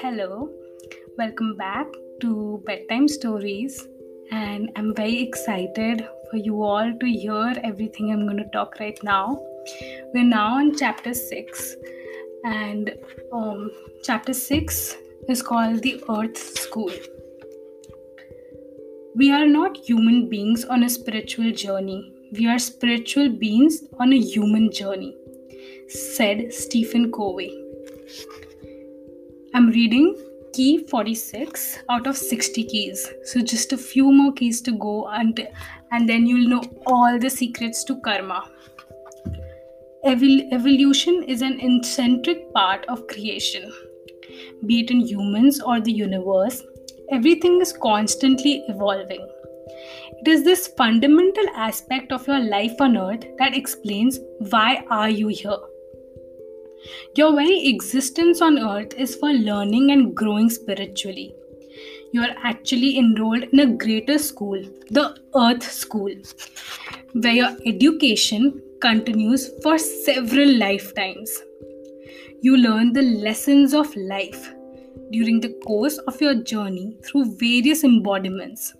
hello, welcome back to Bedtime Stories, and I'm very excited for you all to hear everything I'm going to talk right now. We're now on chapter 6, and um, chapter 6 is called The Earth School. We are not human beings on a spiritual journey, we are spiritual beings on a human journey, said Stephen Covey. I'm reading key 46 out of 60 keys. So just a few more keys to go and and then you'll know all the secrets to karma. Evol- evolution is an intrinsic part of creation. Be it in humans or the universe, everything is constantly evolving. It is this fundamental aspect of your life on earth that explains why are you here your very existence on earth is for learning and growing spiritually. You are actually enrolled in a greater school, the Earth School, where your education continues for several lifetimes. You learn the lessons of life during the course of your journey through various embodiments.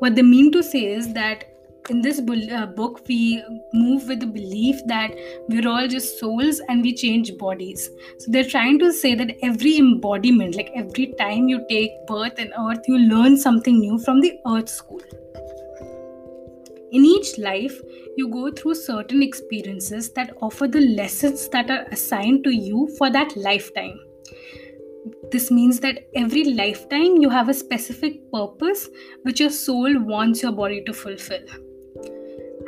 What they mean to say is that in this uh, book we move with the belief that we're all just souls and we change bodies. So they're trying to say that every embodiment like every time you take birth in earth you learn something new from the earth school. In each life you go through certain experiences that offer the lessons that are assigned to you for that lifetime. This means that every lifetime you have a specific purpose which your soul wants your body to fulfill.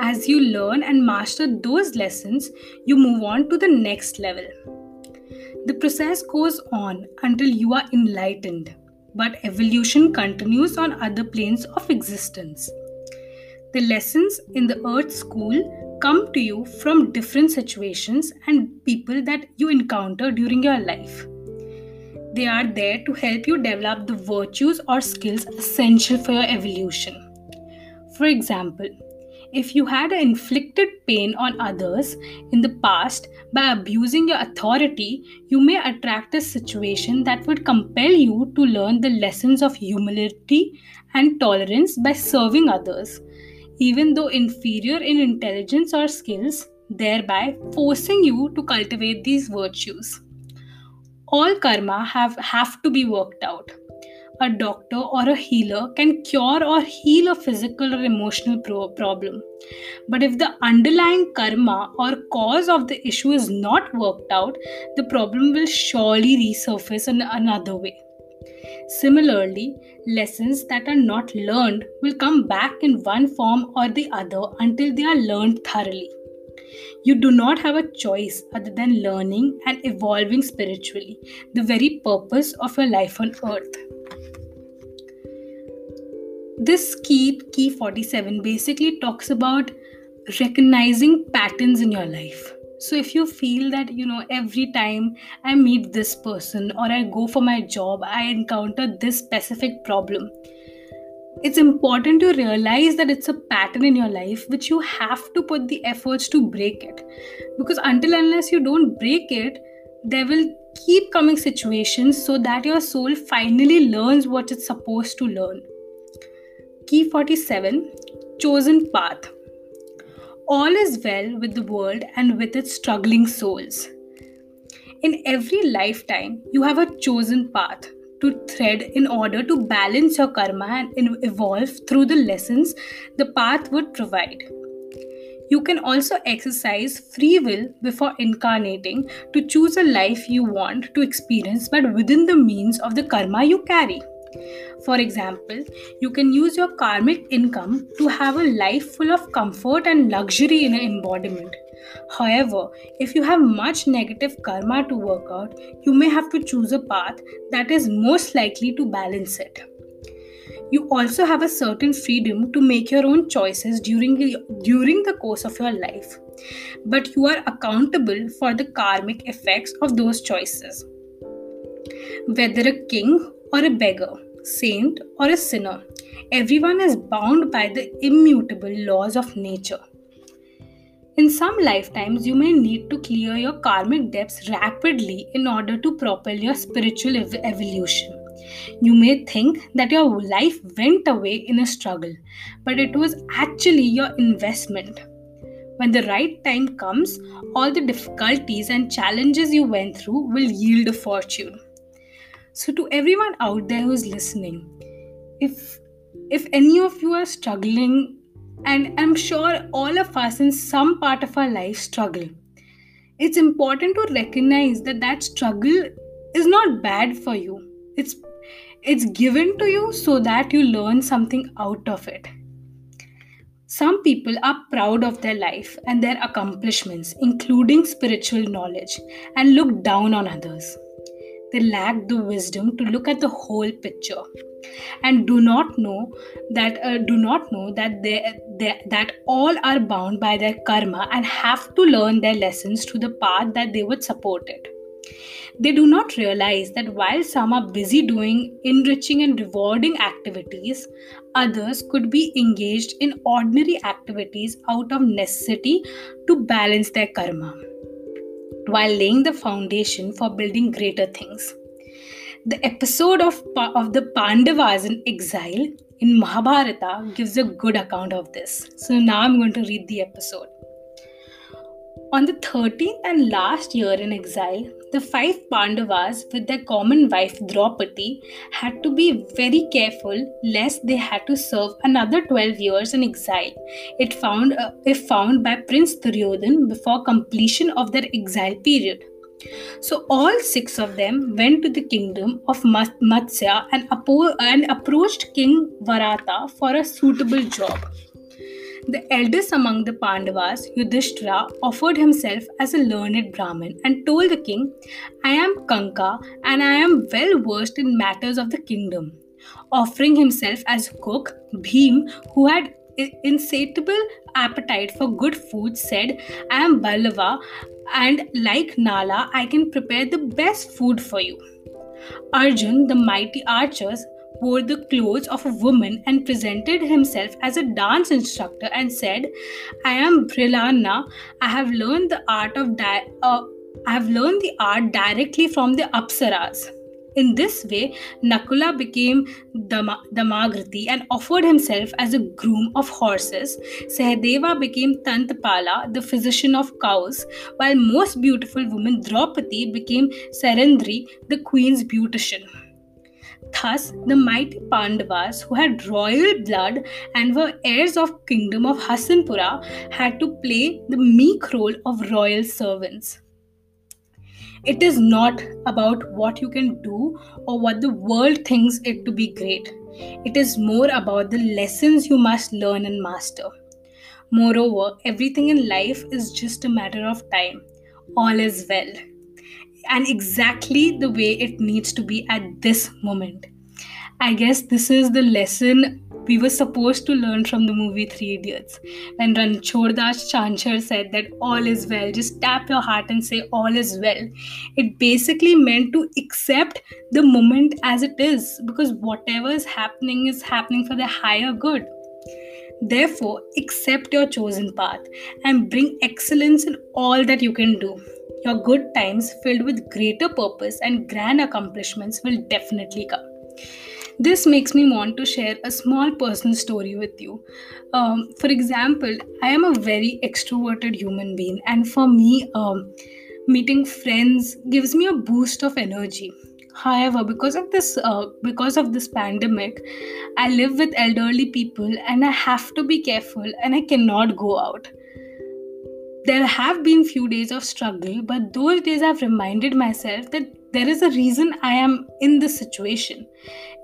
As you learn and master those lessons, you move on to the next level. The process goes on until you are enlightened, but evolution continues on other planes of existence. The lessons in the Earth School come to you from different situations and people that you encounter during your life. They are there to help you develop the virtues or skills essential for your evolution. For example, if you had inflicted pain on others in the past by abusing your authority, you may attract a situation that would compel you to learn the lessons of humility and tolerance by serving others, even though inferior in intelligence or skills, thereby forcing you to cultivate these virtues. All karma have, have to be worked out a doctor or a healer can cure or heal a physical or emotional pro- problem. But if the underlying karma or cause of the issue is not worked out, the problem will surely resurface in another way. Similarly, lessons that are not learned will come back in one form or the other until they are learned thoroughly. You do not have a choice other than learning and evolving spiritually, the very purpose of your life on earth this key key 47 basically talks about recognizing patterns in your life. So if you feel that you know every time i meet this person or i go for my job i encounter this specific problem it's important to realize that it's a pattern in your life which you have to put the efforts to break it. Because until unless you don't break it there will keep coming situations so that your soul finally learns what it's supposed to learn Key 47 Chosen Path. All is well with the world and with its struggling souls. In every lifetime, you have a chosen path to thread in order to balance your karma and evolve through the lessons the path would provide. You can also exercise free will before incarnating to choose a life you want to experience, but within the means of the karma you carry. For example, you can use your karmic income to have a life full of comfort and luxury in an embodiment. However, if you have much negative karma to work out, you may have to choose a path that is most likely to balance it. You also have a certain freedom to make your own choices during the, during the course of your life, but you are accountable for the karmic effects of those choices. Whether a king or a beggar, saint or a sinner. Everyone is bound by the immutable laws of nature. In some lifetimes, you may need to clear your karmic debts rapidly in order to propel your spiritual ev- evolution. You may think that your life went away in a struggle, but it was actually your investment. When the right time comes, all the difficulties and challenges you went through will yield a fortune. So, to everyone out there who's listening, if if any of you are struggling and i'm sure all of us in some part of our life struggle it's important to recognize that that struggle is not bad for you. It's it's given to you so that you learn something out of it. Some people are proud of their life and their accomplishments including spiritual knowledge and look down on others they lack the wisdom to look at the whole picture. And do not know that uh, do not know that they, they that all are bound by their karma and have to learn their lessons to the path that they would support it. They do not realize that while some are busy doing enriching and rewarding activities others could be engaged in ordinary activities out of necessity to balance their karma while laying the foundation for building greater things the episode of, of the Pandavas in exile in Mahabharata gives a good account of this. So now I'm going to read the episode. On the 13th and last year in exile, the five Pandavas, with their common wife Draupadi, had to be very careful lest they had to serve another 12 years in exile, if found, uh, if found by Prince Duryodhan before completion of their exile period. So all six of them went to the kingdom of Matsya and approached King Virata for a suitable job. The eldest among the Pandavas, Yudhishthira, offered himself as a learned Brahmin and told the king, I am Kanka and I am well versed in matters of the kingdom. Offering himself as cook, Bhim, who had insatiable appetite for good food, said, I am Ballava and like Nala, I can prepare the best food for you. Arjun, the mighty archers, wore the clothes of a woman and presented himself as a dance instructor and said, I am Brilana. I have learned the art of di- uh, I have learned the art directly from the Apsaras. In this way, Nakula became Dama- Damagrati and offered himself as a groom of horses. Sahadeva became Tantapala, the physician of cows, while most beautiful woman Draupadi became Sarandri, the queen's beautician. Thus, the mighty Pandavas, who had royal blood and were heirs of kingdom of Hastinapura, had to play the meek role of royal servants. It is not about what you can do or what the world thinks it to be great. It is more about the lessons you must learn and master. Moreover, everything in life is just a matter of time. All is well. And exactly the way it needs to be at this moment. I guess this is the lesson we were supposed to learn from the movie Three Idiots. When Ranchoddas Chanchad said that all is well, just tap your heart and say all is well. It basically meant to accept the moment as it is because whatever is happening is happening for the higher good. Therefore, accept your chosen path and bring excellence in all that you can do. Your good times filled with greater purpose and grand accomplishments will definitely come. This makes me want to share a small personal story with you. Um, for example, I am a very extroverted human being, and for me, um, meeting friends gives me a boost of energy. However, because of this, uh, because of this pandemic, I live with elderly people, and I have to be careful, and I cannot go out there have been few days of struggle but those days i've reminded myself that there is a reason i am in this situation.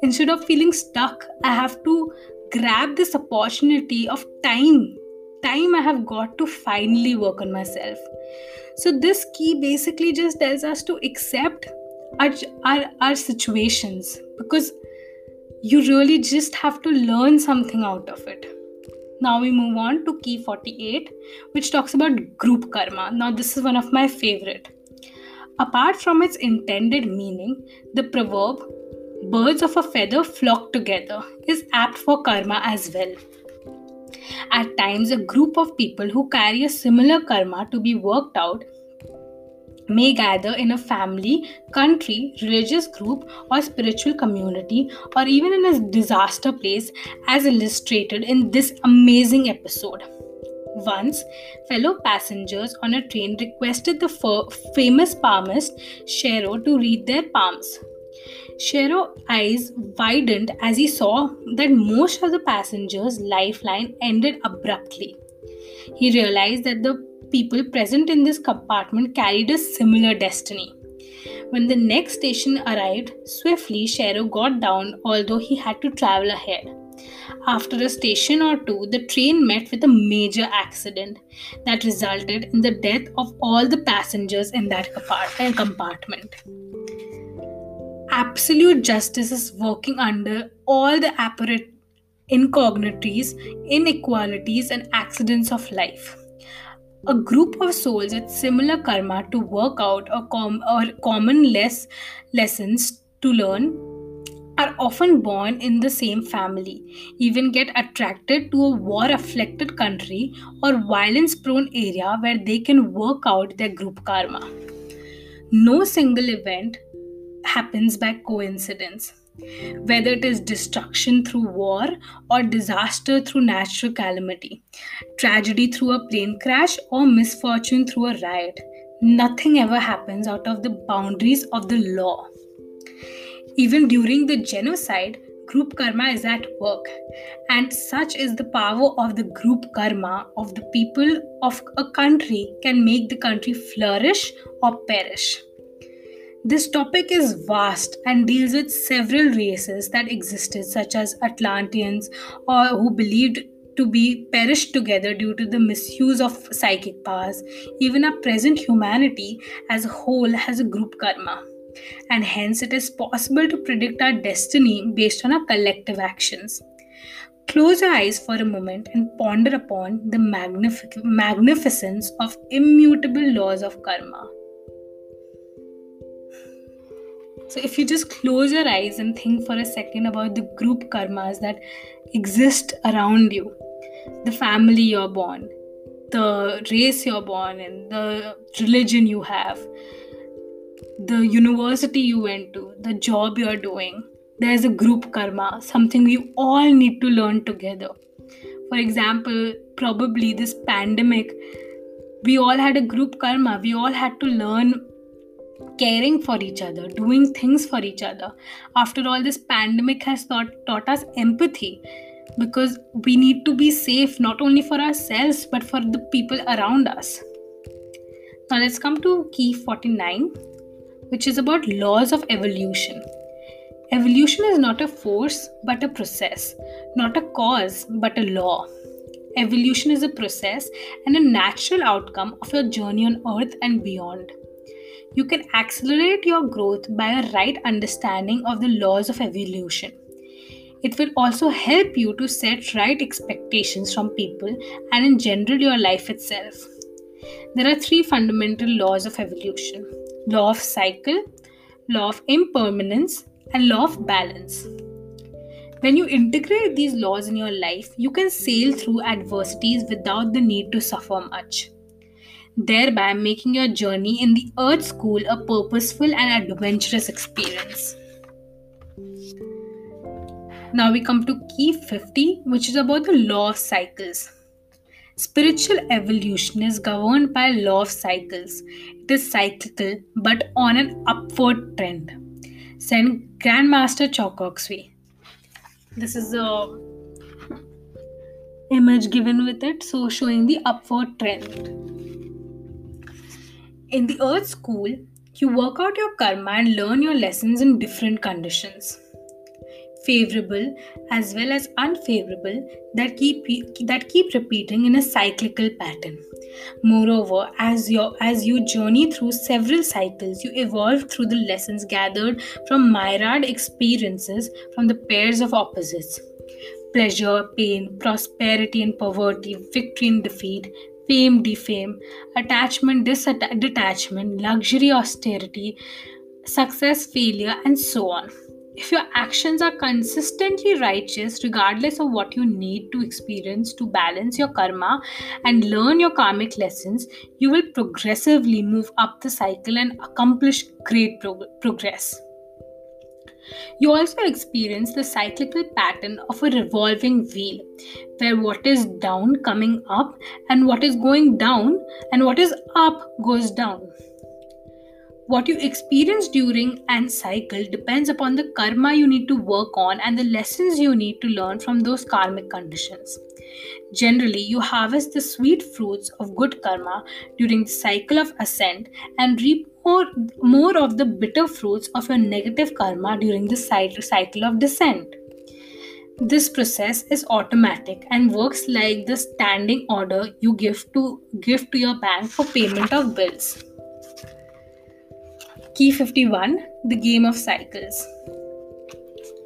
Instead of feeling stuck i have to grab this opportunity of time. Time i have got to finally work on myself. So this key basically just tells us to accept our, our, our situations because you really just have to learn something out of it now we move on to key 48, which talks about group karma. Now, this is one of my favorite. Apart from its intended meaning, the proverb, birds of a feather flock together, is apt for karma as well. At times, a group of people who carry a similar karma to be worked out may gather in a family, country, religious group, or spiritual community, or even in a disaster place, as illustrated in this amazing episode. Once, fellow passengers on a train requested the f- famous palmist Cheiro to read their palms. Cheiro's eyes widened as he saw that most of the passengers' lifeline ended abruptly. He realized that the people present in this compartment carried a similar destiny. When the next station arrived, swiftly Cheiro got down, although he had to travel ahead. After a station or two, the train met with a major accident that resulted in the death of all the passengers in that uh, compartment. Absolute justice is working under all the apparent incognities, inequalities, and accidents of life a group of souls with similar karma to work out or, com- or common less lessons to learn are often born in the same family, even get attracted to a war afflicted country or violence prone area where they can work out their group karma. No single event happens by coincidence whether it is destruction through war or disaster through natural calamity, tragedy through a plane crash or misfortune through a riot. Nothing ever happens out of the boundaries of the law. Even during the genocide, group karma is at work, and such is the power of the group karma of the people of a country can make the country flourish or perish. This topic is vast and deals with several races that existed, such as Atlanteans, or who believed to be perished together due to the misuse of psychic powers. Even our present humanity as a whole has a group karma, and hence it is possible to predict our destiny based on our collective actions. Close your eyes for a moment and ponder upon the magnific- magnificence of immutable laws of karma. So, if you just close your eyes and think for a second about the group karmas that exist around you, the family you're born, the race you're born in, the religion you have, the university you went to, the job you're doing, there's a group karma, something we all need to learn together. For example, probably this pandemic, we all had a group karma, we all had to learn caring for each other, doing things for each other. After all, this pandemic has taught, taught us empathy because we need to be safe not only for ourselves but for the people around us. Now, let's come to key 49, which is about laws of evolution. Evolution is not a force but a process, not a cause but a law. Evolution is a process and a natural outcome of your journey on earth and beyond. You can accelerate your growth by a right understanding of the laws of evolution. It will also help you to set right expectations from people and, in general, your life itself. There are three fundamental laws of evolution law of cycle, law of impermanence, and law of balance. When you integrate these laws in your life, you can sail through adversities without the need to suffer much thereby making your journey in the Earth School a purposeful and adventurous experience. Now we come to key 50, which is about the law of cycles. Spiritual evolution is governed by law of cycles. It is cyclical but on an upward trend. Saint Grandmaster Choa Kok Sui. This is the image given with it, so showing the upward trend. In the Earth School, you work out your karma and learn your lessons in different conditions. Favorable as well as unfavorable that keep that keep repeating in a cyclical pattern. Moreover as you as you journey through several cycles you evolve through the lessons gathered from myriad experiences from the pairs of opposites. Pleasure pain prosperity and poverty victory and defeat fame, defame, attachment, detachment, luxury, austerity, success, failure, and so on. if your actions are consistently righteous, regardless of what you need to experience to balance your karma and learn your karmic lessons, you will progressively move up the cycle and accomplish great prog- progress. You also experience the cyclical pattern of a revolving wheel, where what is down coming up, and what is going down, and what is up goes down. What you experience during an cycle depends upon the karma you need to work on and the lessons you need to learn from those karmic conditions. Generally, you harvest the sweet fruits of good karma during the cycle of ascent and reap more, more of the bitter fruits of your negative karma during the cycle of descent. This process is automatic and works like the standing order you give to give to your bank for payment of bills. Key 51 The Game of Cycles.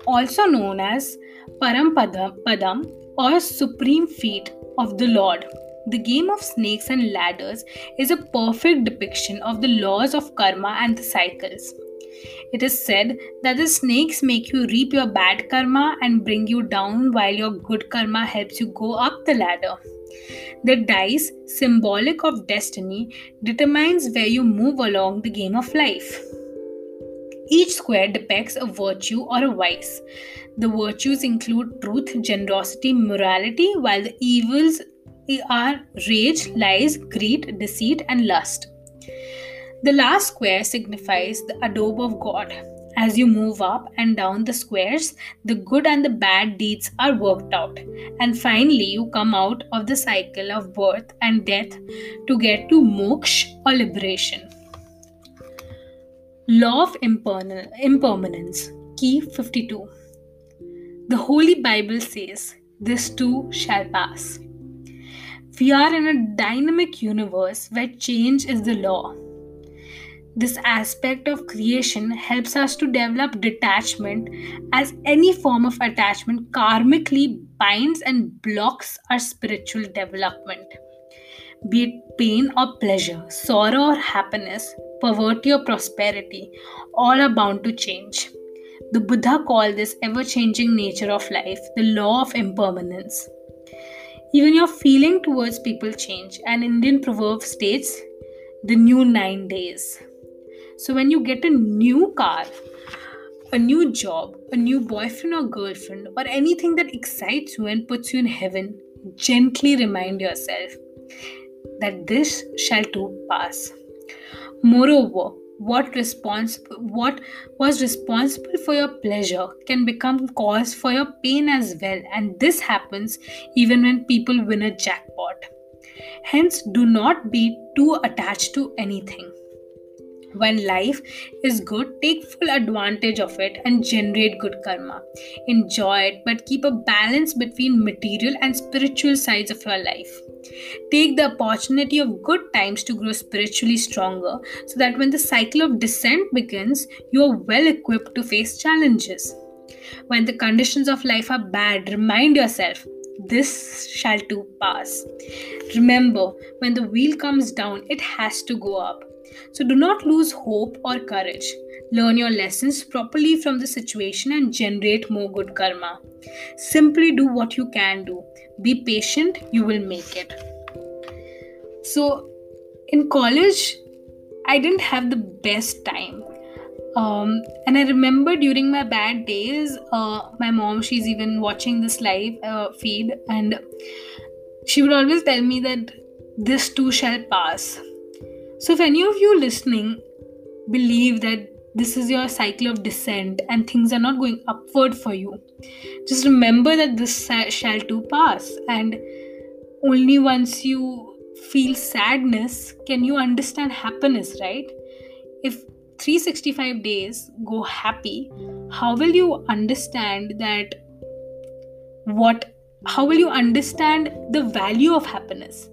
Also known as Parampadam Padam or Supreme Feet of the Lord. The game of snakes and ladders is a perfect depiction of the laws of karma and the cycles. It is said that the snakes make you reap your bad karma and bring you down, while your good karma helps you go up the ladder. The dice, symbolic of destiny, determines where you move along the game of life. Each square depicts a virtue or a vice. The virtues include truth, generosity, morality, while the evils are rage, lies, greed, deceit, and lust. The last square signifies the adobe of God, as you move up and down the squares, the good and the bad deeds are worked out. And finally, you come out of the cycle of birth and death to get to moksha or liberation. Law of impermanence, key 52. The Holy Bible says, This too shall pass. We are in a dynamic universe where change is the law this aspect of creation helps us to develop detachment as any form of attachment karmically binds and blocks our spiritual development. Be it pain or pleasure, sorrow or happiness, poverty or prosperity, all are bound to change. The Buddha called this ever changing nature of life the law of impermanence. Even your feeling towards people change. An Indian proverb states, the new nine days. So when you get a new car, a new job, a new boyfriend or girlfriend, or anything that excites you and puts you in heaven, gently remind yourself that this shall too pass. Moreover, what responsible what was responsible for your pleasure can become cause for your pain as well. And this happens even when people win a jackpot. Hence do not be too attached to anything when life is good, take full advantage of it and generate good karma. Enjoy it, but keep a balance between material and spiritual sides of your life. Take the opportunity of good times to grow spiritually stronger so that when the cycle of descent begins, you are well equipped to face challenges. When the conditions of life are bad, remind yourself this shall too pass. Remember, when the wheel comes down, it has to go up. So do not lose hope or courage. Learn your lessons properly from the situation and generate more good karma. Simply do what you can do. Be patient, you will make it. So, in college, I didn't have the best time. Um, and I remember during my bad days, uh, my mom, she's even watching this live uh, feed, and she would always tell me that this too shall pass so, if any of you listening believe that this is your cycle of descent and things are not going upward for you, just remember that this shall too pass. And only once you feel sadness can you understand happiness, right? If 365 days go happy, how will you understand that what how will you understand the value of happiness?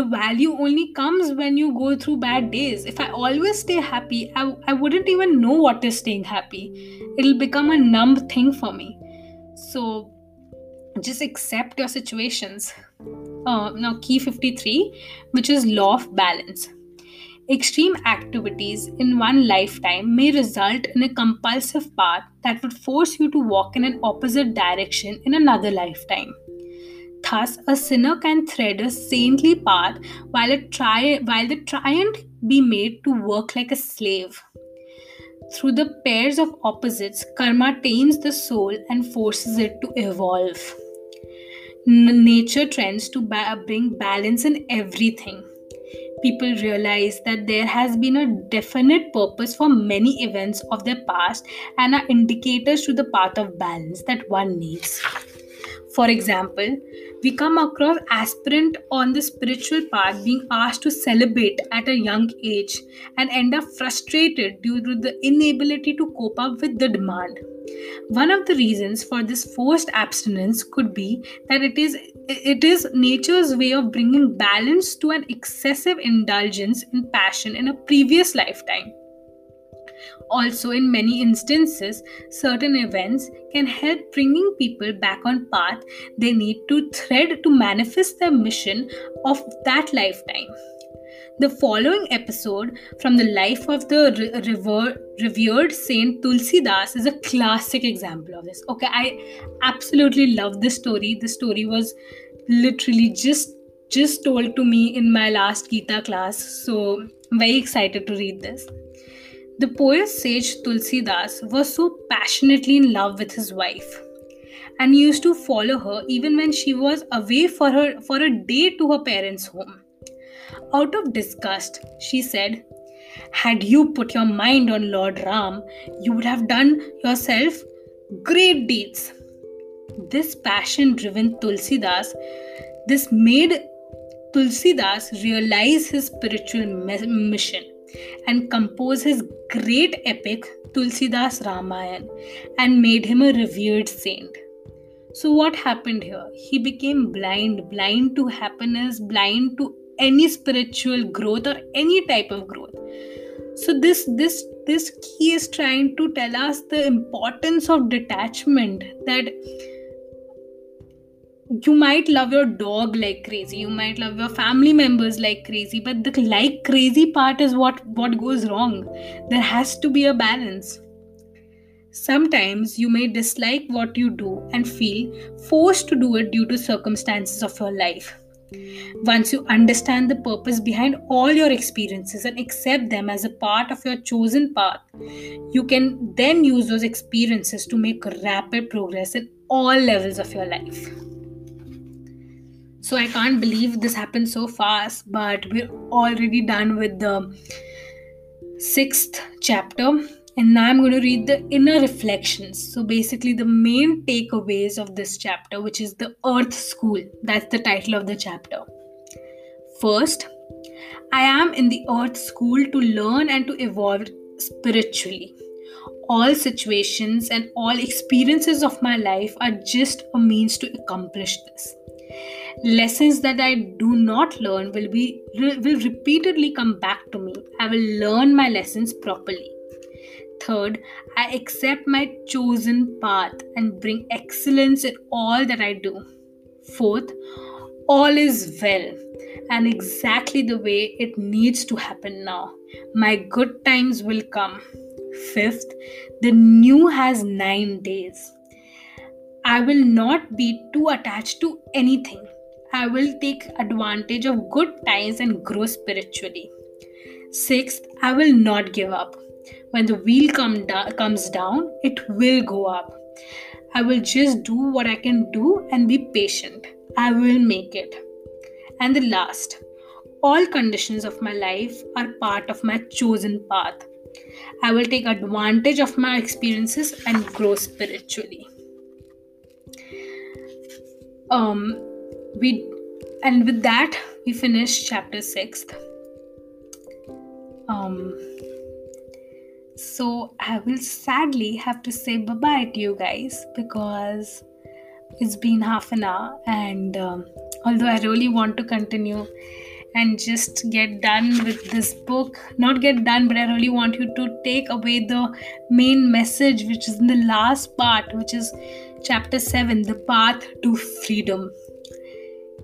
The value only comes when you go through bad days. If I always stay happy, I, I wouldn't even know what is staying happy. It'll become a numb thing for me. So just accept your situations. Uh, now, key 53, which is law of balance. Extreme activities in one lifetime may result in a compulsive path that would force you to walk in an opposite direction in another lifetime. Thus, a sinner can thread a saintly path while, a tri- while the tryant be made to work like a slave. Through the pairs of opposites, karma tames the soul and forces it to evolve. N- nature trends to ba- bring balance in everything. People realize that there has been a definite purpose for many events of their past and are indicators to the path of balance that one needs. For example, we come across aspirant on the spiritual path being asked to celebrate at a young age and end up frustrated due to the inability to cope up with the demand. One of the reasons for this forced abstinence could be that it is it is nature's way of bringing balance to an excessive indulgence in passion in a previous lifetime. Also, in many instances, certain events can help bringing people back on path they need to thread to manifest their mission of that lifetime. The following episode from the life of the re- revered Saint Tulsidas is a classic example of this. Okay, I absolutely love this story. The story was literally just just told to me in my last Gita class, so I'm very excited to read this. The poet sage Tulsidas was so passionately in love with his wife and used to follow her even when she was away for her for a day to her parents' home. Out of disgust, she said, Had you put your mind on Lord Ram, you would have done yourself great deeds. This passion driven Tulsidas, this made Tulsidas realize his spiritual mission and compose his great epic Tulsidas Ramayan and made him a revered saint. So, what happened here? He became blind, blind to happiness, blind to any spiritual growth or any type of growth. So, this this this key is trying to tell us the importance of detachment that you might love your dog like crazy you might love your family members like crazy but the like crazy part is what what goes wrong. There has to be a balance. Sometimes you may dislike what you do and feel forced to do it due to circumstances of your life. Once you understand the purpose behind all your experiences and accept them as a part of your chosen path, you can then use those experiences to make rapid progress in all levels of your life. So I can't believe this happened so fast, but we're already done with the sixth chapter. And now I'm going to read the inner reflections. So basically, the main takeaways of this chapter, which is the Earth School. That's the title of the chapter. First, I am in the Earth School to learn and to evolve spiritually. All situations and all experiences of my life are just a means to accomplish this lessons that i do not learn will be will repeatedly come back to me. I will learn my lessons properly. Third i accept my chosen path and bring excellence in all that i do. Fourth all is well and exactly the way it needs to happen now. My good times will come. Fifth the new has 9 days. I will not be too attached to anything. I will take advantage of good times and grow spiritually. Sixth, I will not give up. When the wheel come comes down, it will go up. I will just do what I can do and be patient. I will make it. And the last, all conditions of my life are part of my chosen path. I will take advantage of my experiences and grow spiritually um we and with that we finish chapter 6 um so i will sadly have to say bye bye to you guys because it's been half an hour and um, although i really want to continue and just get done with this book not get done but i really want you to take away the main message which is in the last part which is chapter 7 the path to freedom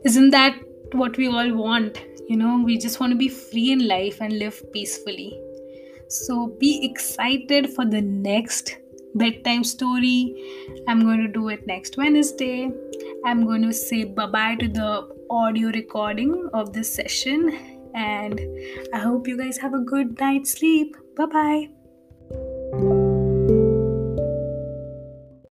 isn't that what we all want? You know we just want to be free in life and live peacefully. So be excited for the next bedtime story. I'm going to do it next wednesday. I'm going to say bye bye to the audio recording of this session. And i hope you guys have a good night's sleep. Bye bye